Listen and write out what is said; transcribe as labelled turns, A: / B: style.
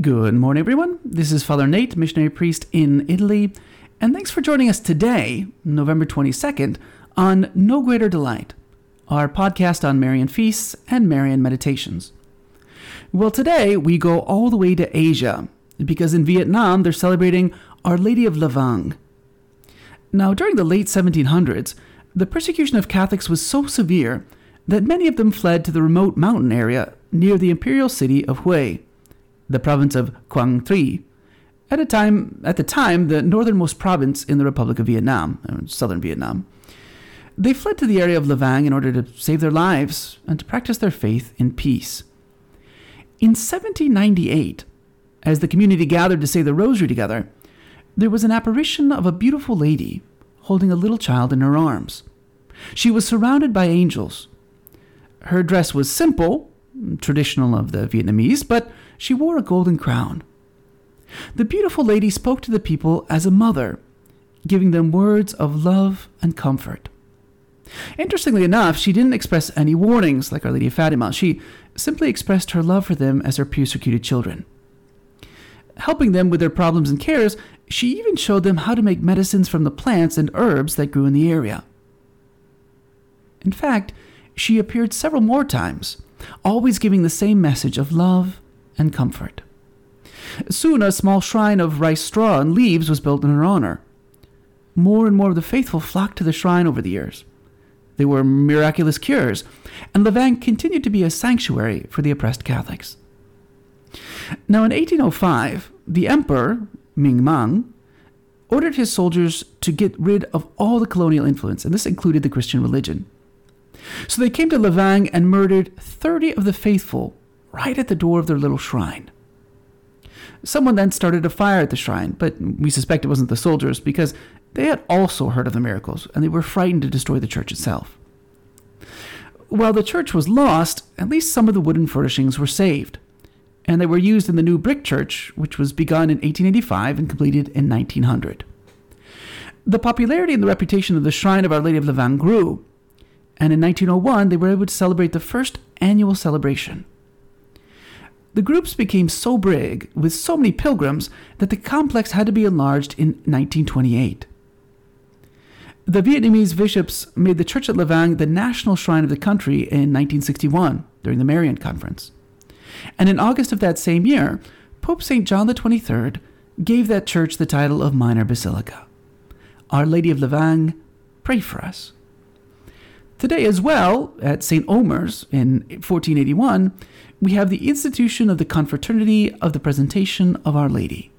A: Good morning, everyone. This is Father Nate, missionary priest in Italy, and thanks for joining us today, November 22nd, on No Greater Delight, our podcast on Marian feasts and Marian meditations. Well, today we go all the way to Asia, because in Vietnam they're celebrating Our Lady of Lavang. Now, during the late 1700s, the persecution of Catholics was so severe that many of them fled to the remote mountain area near the imperial city of Hue the province of Quang Tri, at a time at the time the northernmost province in the Republic of Vietnam, uh, southern Vietnam. They fled to the area of Lavang in order to save their lives and to practice their faith in peace. In 1798, as the community gathered to say the rosary together, there was an apparition of a beautiful lady holding a little child in her arms. She was surrounded by angels. Her dress was simple, traditional of the Vietnamese, but she wore a golden crown. The beautiful lady spoke to the people as a mother, giving them words of love and comfort. Interestingly enough, she didn't express any warnings like Our Lady of Fatima. She simply expressed her love for them as her persecuted children. Helping them with their problems and cares, she even showed them how to make medicines from the plants and herbs that grew in the area. In fact, she appeared several more times, always giving the same message of love and comfort. Soon a small shrine of rice straw and leaves was built in her honor. More and more of the faithful flocked to the shrine over the years. They were miraculous cures, and Lavang continued to be a sanctuary for the oppressed Catholics. Now, in 1805, the emperor, Minh Mang, ordered his soldiers to get rid of all the colonial influence, and this included the Christian religion. So they came to Lavang and murdered 30 of the faithful right at the door of their little shrine. Someone then started a fire at the shrine, but we suspect it wasn't the soldiers because they had also heard of the miracles and they were frightened to destroy the church itself. While the church was lost, at least some of the wooden furnishings were saved, and they were used in the new brick church, which was begun in 1885 and completed in 1900. The popularity and the reputation of the Shrine of Our Lady of Lavang grew, and in 1901 they were able to celebrate the first annual celebration. The groups became so big, with so many pilgrims, that the complex had to be enlarged in 1928. The Vietnamese bishops made the church at Lavang the national shrine of the country in 1961 during the Marian Conference. And in August of that same year, Pope St. John XXIII gave that church the title of Minor Basilica. Our Lady of Lavang, pray for us. Today, as well, at St. Omer's in 1481, we have the institution of the Confraternity of the Presentation of Our Lady.